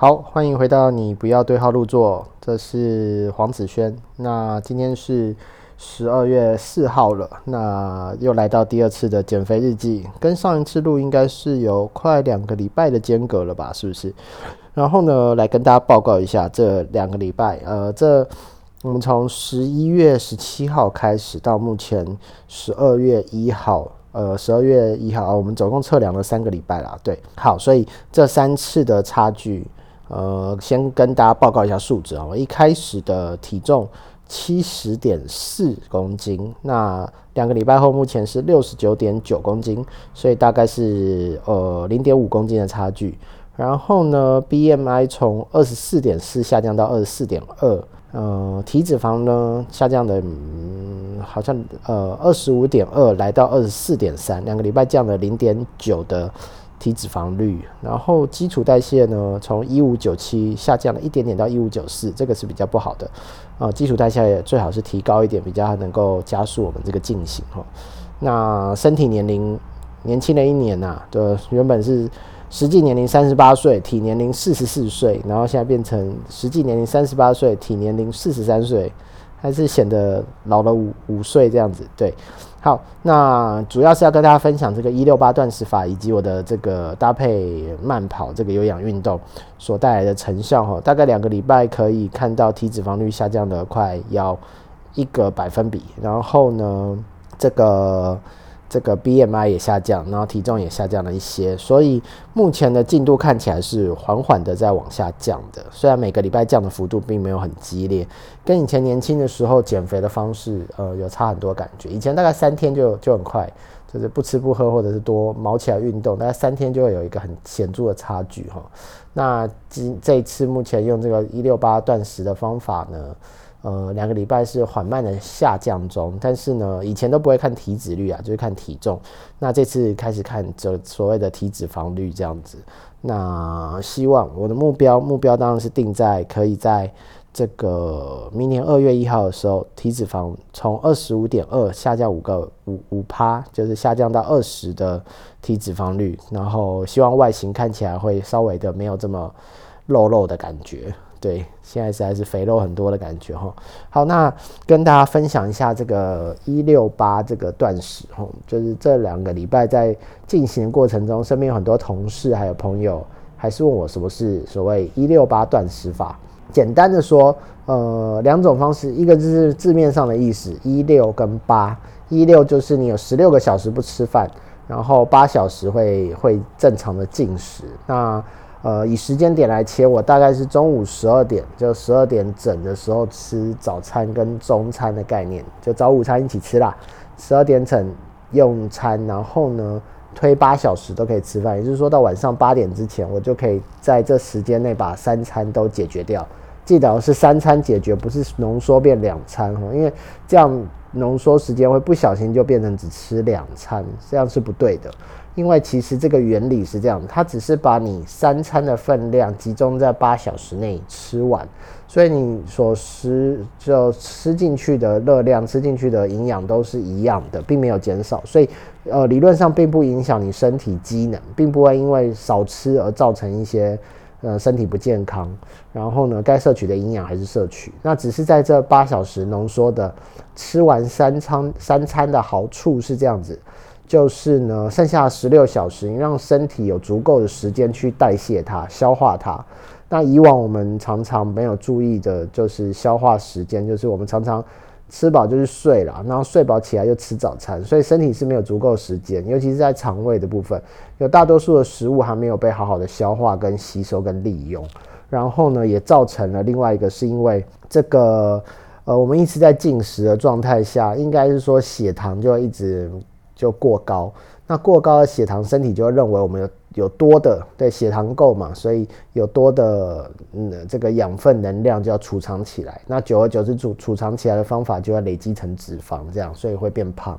好，欢迎回到你不要对号入座，这是黄子轩。那今天是十二月四号了，那又来到第二次的减肥日记，跟上一次录应该是有快两个礼拜的间隔了吧？是不是？然后呢，来跟大家报告一下这两个礼拜，呃，这我们从十一月十七号开始到目前十二月一号。呃，十二月一号，我们总共测量了三个礼拜啦。对，好，所以这三次的差距，呃，先跟大家报告一下数值啊。我一开始的体重七十点四公斤，那两个礼拜后目前是六十九点九公斤，所以大概是呃零点五公斤的差距。然后呢，BMI 从二十四点四下降到二十四点二。呃，体脂肪呢下降的，嗯，好像呃二十五点二来到二十四点三，两个礼拜降了零点九的体脂肪率。然后基础代谢呢，从一五九七下降了一点点到一五九四，这个是比较不好的。啊，基础代谢最好是提高一点，比较能够加速我们这个进行哈。那身体年龄年轻了一年呐，对，原本是。实际年龄三十八岁，体年龄四十四岁，然后现在变成实际年龄三十八岁，体年龄四十三岁，还是显得老了五五岁这样子。对，好，那主要是要跟大家分享这个一六八断食法，以及我的这个搭配慢跑这个有氧运动所带来的成效哈。大概两个礼拜可以看到体脂肪率下降的快要一个百分比，然后呢，这个。这个 BMI 也下降，然后体重也下降了一些，所以目前的进度看起来是缓缓的在往下降的。虽然每个礼拜降的幅度并没有很激烈，跟以前年轻的时候减肥的方式，呃，有差很多感觉。以前大概三天就就很快，就是不吃不喝或者是多毛起来运动，大概三天就会有一个很显著的差距哈。那今这一次目前用这个一六八断食的方法呢？呃，两个礼拜是缓慢的下降中，但是呢，以前都不会看体脂率啊，就是看体重。那这次开始看这所谓的体脂肪率这样子。那希望我的目标，目标当然是定在可以在这个明年二月一号的时候，体脂肪从二十五点二下降五个五五趴，就是下降到二十的体脂肪率，然后希望外形看起来会稍微的没有这么肉肉的感觉。对，现在实在是肥肉很多的感觉哈。好，那跟大家分享一下这个一六八这个断食哈，就是这两个礼拜在进行过程中，身边有很多同事还有朋友，还是问我什么是所谓一六八断食法。简单的说，呃，两种方式，一个就是字面上的意思，一六跟八，一六就是你有十六个小时不吃饭，然后八小时会会正常的进食。那呃，以时间点来切，我大概是中午十二点，就十二点整的时候吃早餐跟中餐的概念，就早午餐一起吃啦。十二点整用餐，然后呢推八小时都可以吃饭，也就是说到晚上八点之前，我就可以在这时间内把三餐都解决掉。记得是三餐解决，不是浓缩变两餐哈，因为这样浓缩时间会不小心就变成只吃两餐，这样是不对的。因为其实这个原理是这样，它只是把你三餐的分量集中在八小时内吃完，所以你所吃就吃进去的热量、吃进去的营养都是一样的，并没有减少，所以呃理论上并不影响你身体机能，并不会因为少吃而造成一些呃身体不健康。然后呢，该摄取的营养还是摄取，那只是在这八小时浓缩的吃完三餐三餐的好处是这样子。就是呢，剩下十六小时，你让身体有足够的时间去代谢它、消化它。那以往我们常常没有注意的，就是消化时间，就是我们常常吃饱就是睡了，然后睡饱起来就吃早餐，所以身体是没有足够时间，尤其是在肠胃的部分，有大多数的食物还没有被好好的消化、跟吸收、跟利用。然后呢，也造成了另外一个，是因为这个呃，我们一直在进食的状态下，应该是说血糖就一直。就过高，那过高的血糖，身体就会认为我们有有多的对血糖够嘛，所以有多的嗯这个养分能量就要储藏起来。那久而久之储储藏起来的方法就会累积成脂肪，这样所以会变胖。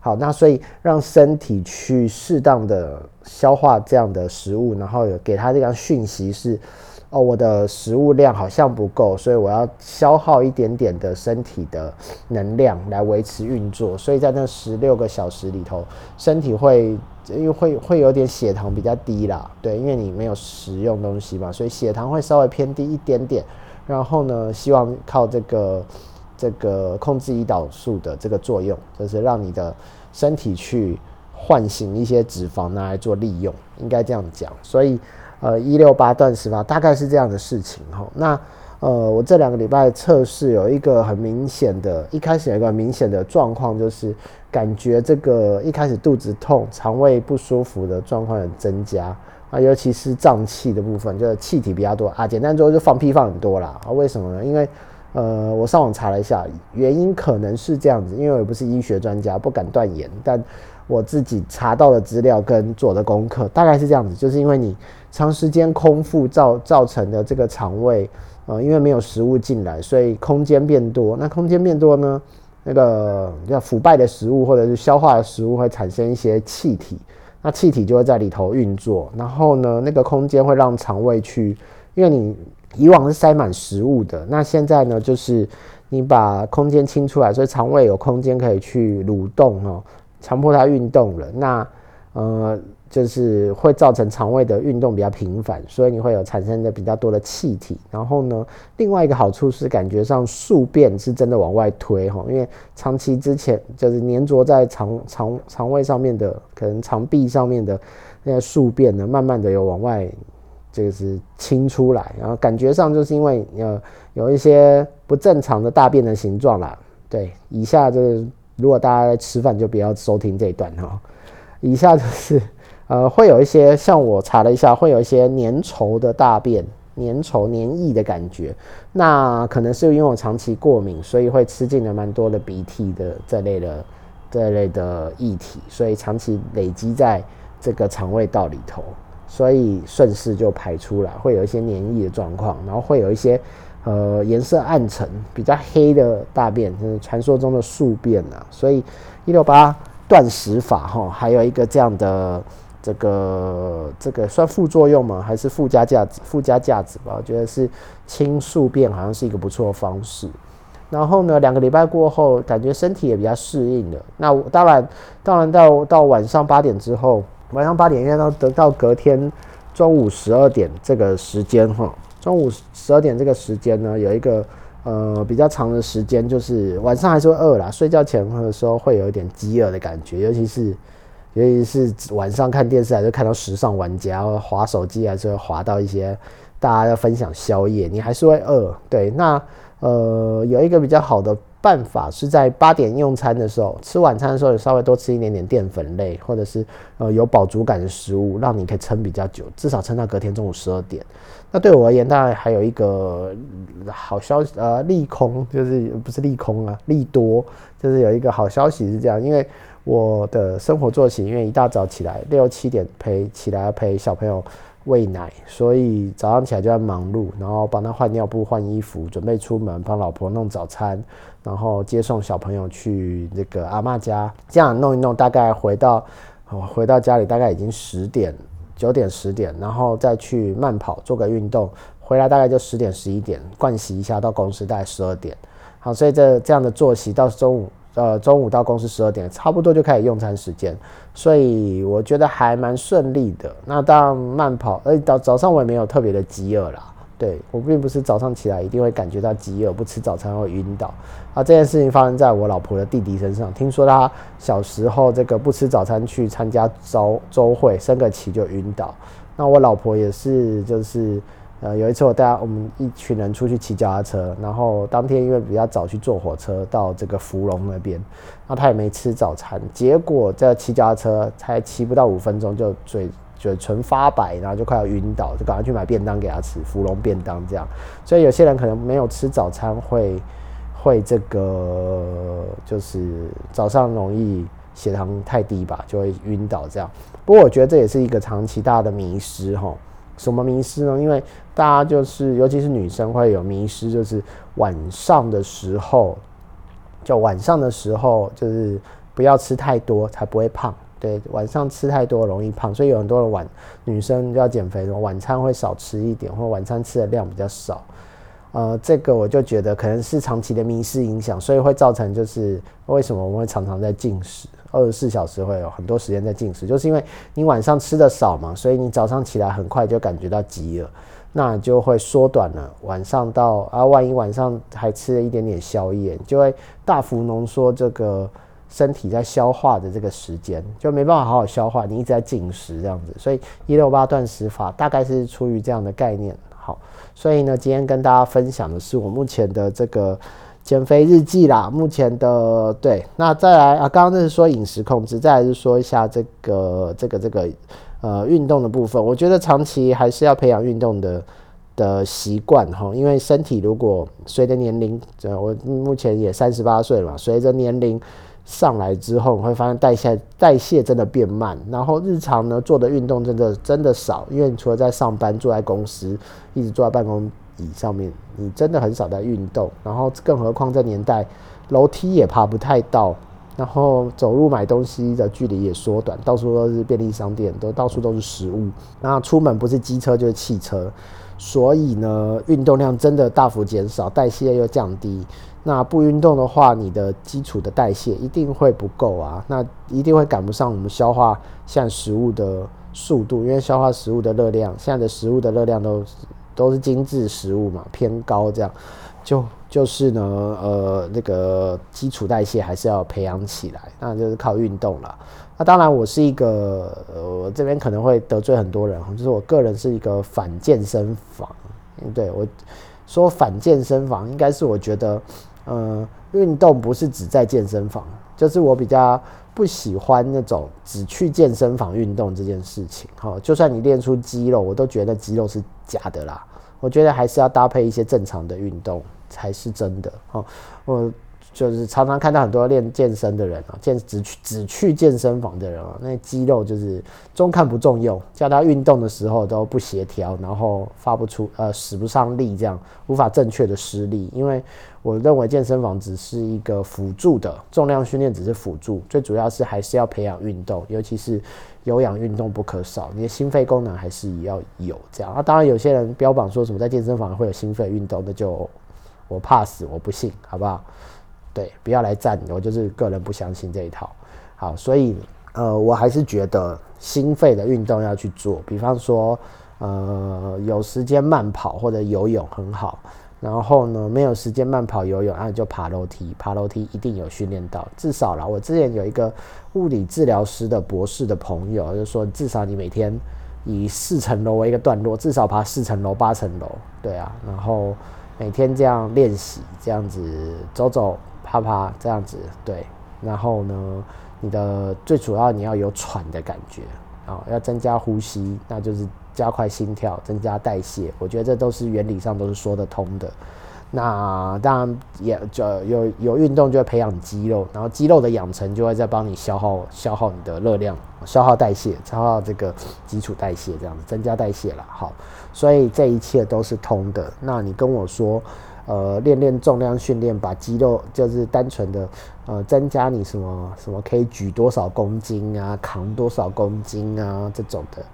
好，那所以让身体去适当的消化这样的食物，然后有给它这样讯息是，哦，我的食物量好像不够，所以我要消耗一点点的身体的能量来维持运作。所以在那十六个小时里头，身体会因为会会有点血糖比较低啦，对，因为你没有食用东西嘛，所以血糖会稍微偏低一点点。然后呢，希望靠这个这个控制胰岛素的这个作用，就是让你的身体去唤醒一些脂肪拿来做利用，应该这样讲。所以，呃，一六八断食法大概是这样的事情哈。那呃，我这两个礼拜测试有一个很明显的，一开始有一个明显的状况，就是感觉这个一开始肚子痛、肠胃不舒服的状况很增加。啊，尤其是胀气的部分，就是气体比较多啊。简单说，就放屁放很多啦。啊，为什么呢？因为，呃，我上网查了一下，原因可能是这样子。因为我不是医学专家，不敢断言。但我自己查到的资料跟做的功课，大概是这样子。就是因为你长时间空腹造造成的这个肠胃，呃，因为没有食物进来，所以空间变多。那空间变多呢，那个叫腐败的食物或者是消化的食物会产生一些气体。那气体就会在里头运作，然后呢，那个空间会让肠胃去，因为你以往是塞满食物的，那现在呢，就是你把空间清出来，所以肠胃有空间可以去蠕动哦，强迫它运动了，那呃。就是会造成肠胃的运动比较频繁，所以你会有产生的比较多的气体。然后呢，另外一个好处是感觉上宿便是真的往外推哈，因为长期之前就是粘着在肠肠肠胃上面的，可能肠壁上面的那些宿便呢，慢慢的有往外就是清出来，然后感觉上就是因为呃有一些不正常的大便的形状啦。对，以下就是如果大家在吃饭就不要收听这一段哈，以下就是。呃，会有一些像我查了一下，会有一些粘稠的大便，粘稠粘液的感觉。那可能是因为我长期过敏，所以会吃进了蛮多的鼻涕的这类的这类的液体，所以长期累积在这个肠胃道里头，所以顺势就排出来，会有一些黏液的状况，然后会有一些呃颜色暗沉、比较黑的大便，就是传说中的宿便啊。所以一六八断食法哈，还有一个这样的。这个这个算副作用吗？还是附加价值？附加价值吧，我觉得是清宿便好像是一个不错的方式。然后呢，两个礼拜过后，感觉身体也比较适应了。那当然，当然到到晚上八点之后，晚上八点应该到得到隔天中午十二点这个时间哈。中午十二点这个时间呢，有一个呃比较长的时间，就是晚上还是会饿啦。睡觉前的时候会有一点饥饿的感觉，尤其是。尤其是晚上看电视，还是看到时尚玩家滑手机，还是会滑到一些大家要分享宵夜，你还是会饿。对，那呃有一个比较好的办法，是在八点用餐的时候，吃晚餐的时候，稍微多吃一点点淀粉类，或者是呃有饱足感的食物，让你可以撑比较久，至少撑到隔天中午十二点。那对我而言，当然还有一个好消息，呃，利空就是不是利空啊，利多就是有一个好消息是这样，因为。我的生活作息，因为一大早起来六七点陪起来陪小朋友喂奶，所以早上起来就在忙碌，然后帮他换尿布、换衣服，准备出门，帮老婆弄早餐，然后接送小朋友去那个阿妈家，这样弄一弄，大概回到回到家里大概已经十点、九点、十点，然后再去慢跑做个运动，回来大概就十点、十一点，盥洗一下到公司大概十二点。好，所以这这样的作息到中午。呃，中午到公司十二点，差不多就开始用餐时间，所以我觉得还蛮顺利的。那当然慢跑，而早早上我也没有特别的饥饿啦。对我并不是早上起来一定会感觉到饥饿，不吃早餐会晕倒。啊，这件事情发生在我老婆的弟弟身上。听说他小时候这个不吃早餐去参加周周会，升个旗就晕倒。那我老婆也是，就是。呃，有一次我带我们一群人出去骑脚踏车，然后当天因为比较早去坐火车到这个芙蓉那边，然后他也没吃早餐，结果在骑脚踏车才骑不到五分钟就嘴嘴唇发白，然后就快要晕倒，就赶快去买便当给他吃，芙蓉便当这样。所以有些人可能没有吃早餐会会这个就是早上容易血糖太低吧，就会晕倒这样。不过我觉得这也是一个长期大的迷失哈。什么迷失呢？因为大家就是，尤其是女生会有迷失，就是晚上的时候，就晚上的时候，就是不要吃太多，才不会胖。对，晚上吃太多容易胖，所以有很多人晚女生要减肥，晚餐会少吃一点，或晚餐吃的量比较少。呃，这个我就觉得可能是长期的迷失影响，所以会造成就是为什么我们会常常在进食，二十四小时会有很多时间在进食，就是因为你晚上吃的少嘛，所以你早上起来很快就感觉到饥饿，那就会缩短了晚上到啊，万一晚上还吃了一点点宵夜，就会大幅浓缩这个身体在消化的这个时间，就没办法好好消化，你一直在进食这样子，所以一六八断食法大概是出于这样的概念。所以呢，今天跟大家分享的是我目前的这个减肥日记啦。目前的对，那再来啊，刚刚那是说饮食控制，再来是说一下这个这个这个呃运动的部分。我觉得长期还是要培养运动的的习惯哈，因为身体如果随着年龄，我目前也三十八岁了嘛，随着年龄。上来之后，你会发现代谢代谢真的变慢，然后日常呢做的运动真的真的少，因为你除了在上班坐在公司，一直坐在办公椅上面，你真的很少在运动。然后更何况这年代，楼梯也爬不太到，然后走路买东西的距离也缩短，到处都是便利商店，都到处都是食物。那出门不是机车就是汽车，所以呢运动量真的大幅减少，代谢又降低。那不运动的话，你的基础的代谢一定会不够啊，那一定会赶不上我们消化现在食物的速度，因为消化食物的热量，现在的食物的热量都都是精致食物嘛，偏高，这样就就是呢，呃，那个基础代谢还是要培养起来，那就是靠运动了。那当然，我是一个，呃，这边可能会得罪很多人，就是我个人是一个反健身房，对我说反健身房，应该是我觉得。呃，运动不是只在健身房，就是我比较不喜欢那种只去健身房运动这件事情。哈，就算你练出肌肉，我都觉得肌肉是假的啦。我觉得还是要搭配一些正常的运动才是真的。哦，我。就是常常看到很多练健身的人啊，健只去只去健身房的人啊，那肌肉就是中看不重用，叫他运动的时候都不协调，然后发不出呃使不上力，这样无法正确的施力。因为我认为健身房只是一个辅助的重量训练，只是辅助，最主要是还是要培养运动，尤其是有氧运动不可少，你的心肺功能还是要有这样。啊，当然有些人标榜说什么在健身房会有心肺运动，那就我怕死，我不信，好不好？对，不要来赞我，就是个人不相信这一套。好，所以呃，我还是觉得心肺的运动要去做，比方说呃，有时间慢跑或者游泳很好。然后呢，没有时间慢跑游泳，那就爬楼梯。爬楼梯一定有训练到，至少啦。我之前有一个物理治疗师的博士的朋友，就说至少你每天以四层楼为一个段落，至少爬四层楼、八层楼。对啊，然后每天这样练习，这样子走走。啪啪这样子，对，然后呢，你的最主要你要有喘的感觉啊，要增加呼吸，那就是加快心跳，增加代谢。我觉得这都是原理上都是说得通的。那当然也就有有运动就会培养肌肉，然后肌肉的养成就会在帮你消耗消耗你的热量，消耗代谢，消耗这个基础代谢，这样子增加代谢了。好，所以这一切都是通的。那你跟我说。呃，练练重量训练，把肌肉就是单纯的呃增加你什么什么可以举多少公斤啊，扛多少公斤啊这种的，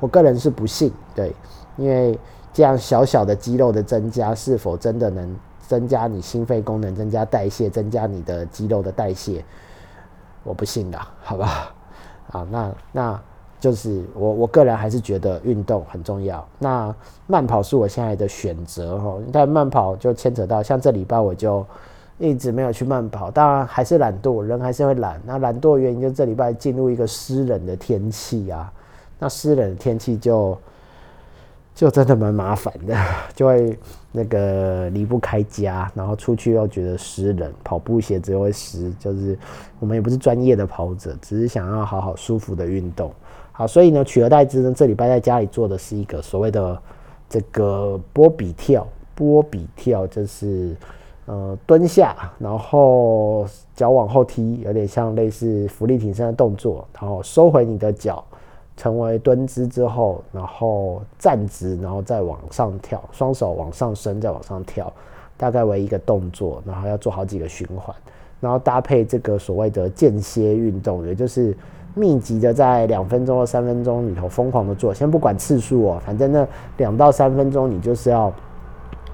我个人是不信，对，因为这样小小的肌肉的增加，是否真的能增加你心肺功能、增加代谢、增加你的肌肉的代谢，我不信的，好吧？啊，那那。就是我我个人还是觉得运动很重要。那慢跑是我现在的选择哈，但慢跑就牵扯到像这礼拜我就一直没有去慢跑，当然还是懒惰，人还是会懒。那懒惰原因就这礼拜进入一个湿冷的天气啊，那湿冷的天气就就真的蛮麻烦的，就会那个离不开家，然后出去又觉得湿冷，跑步鞋子又会湿，就是我们也不是专业的跑者，只是想要好好舒服的运动。好，所以呢，取而代之呢，这礼拜在家里做的是一个所谓的这个波比跳。波比跳就是呃蹲下，然后脚往后踢，有点像类似浮力挺身的动作，然后收回你的脚，成为蹲姿之后，然后站直，然后再往上跳，双手往上伸，再往上跳，大概为一个动作，然后要做好几个循环，然后搭配这个所谓的间歇运动，也就是。密集的在两分钟或三分钟里头疯狂的做，先不管次数哦，反正那两到三分钟你就是要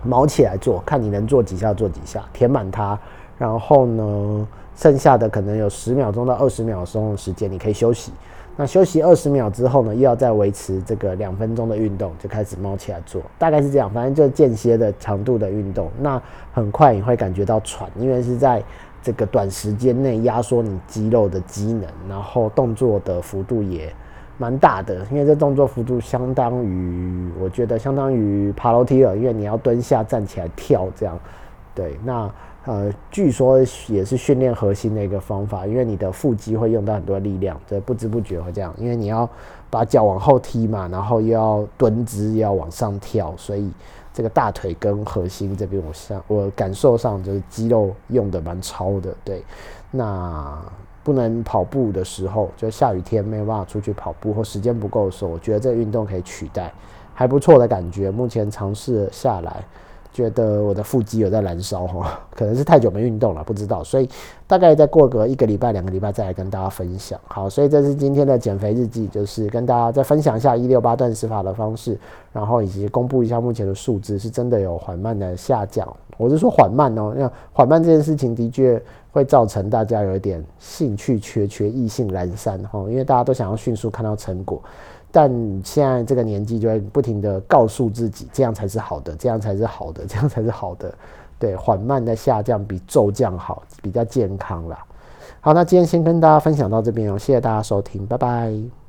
毛起来做，看你能做几下做几下，填满它。然后呢，剩下的可能有十秒钟到二十秒钟的时间你可以休息。那休息二十秒之后呢，又要再维持这个两分钟的运动，就开始猫起来做，大概是这样。反正就间歇的长度的运动，那很快你会感觉到喘，因为是在这个短时间内压缩你肌肉的机能，然后动作的幅度也蛮大的，因为这动作幅度相当于，我觉得相当于爬楼梯了，因为你要蹲下站起来跳这样，对，那。呃，据说也是训练核心的一个方法，因为你的腹肌会用到很多力量，这不知不觉会这样，因为你要把脚往后踢嘛，然后又要蹲姿，又要往上跳，所以这个大腿跟核心这边，我像我感受上就是肌肉用的蛮超的。对，那不能跑步的时候，就下雨天没有办法出去跑步或时间不够的时候，我觉得这个运动可以取代，还不错的感觉。目前尝试下来。觉得我的腹肌有在燃烧哈，可能是太久没运动了，不知道，所以大概再过个一个礼拜、两个礼拜再来跟大家分享。好，所以这是今天的减肥日记，就是跟大家再分享一下一六八断食法的方式，然后以及公布一下目前的数字，是真的有缓慢的下降。我是说缓慢哦，那缓慢这件事情的确会造成大家有一点兴趣缺缺、异性阑珊哈，因为大家都想要迅速看到成果。但现在这个年纪就会不停的告诉自己，这样才是好的，这样才是好的，这样才是好的。对，缓慢的下降比骤降好，比较健康啦。好，那今天先跟大家分享到这边哦，谢谢大家收听，拜拜。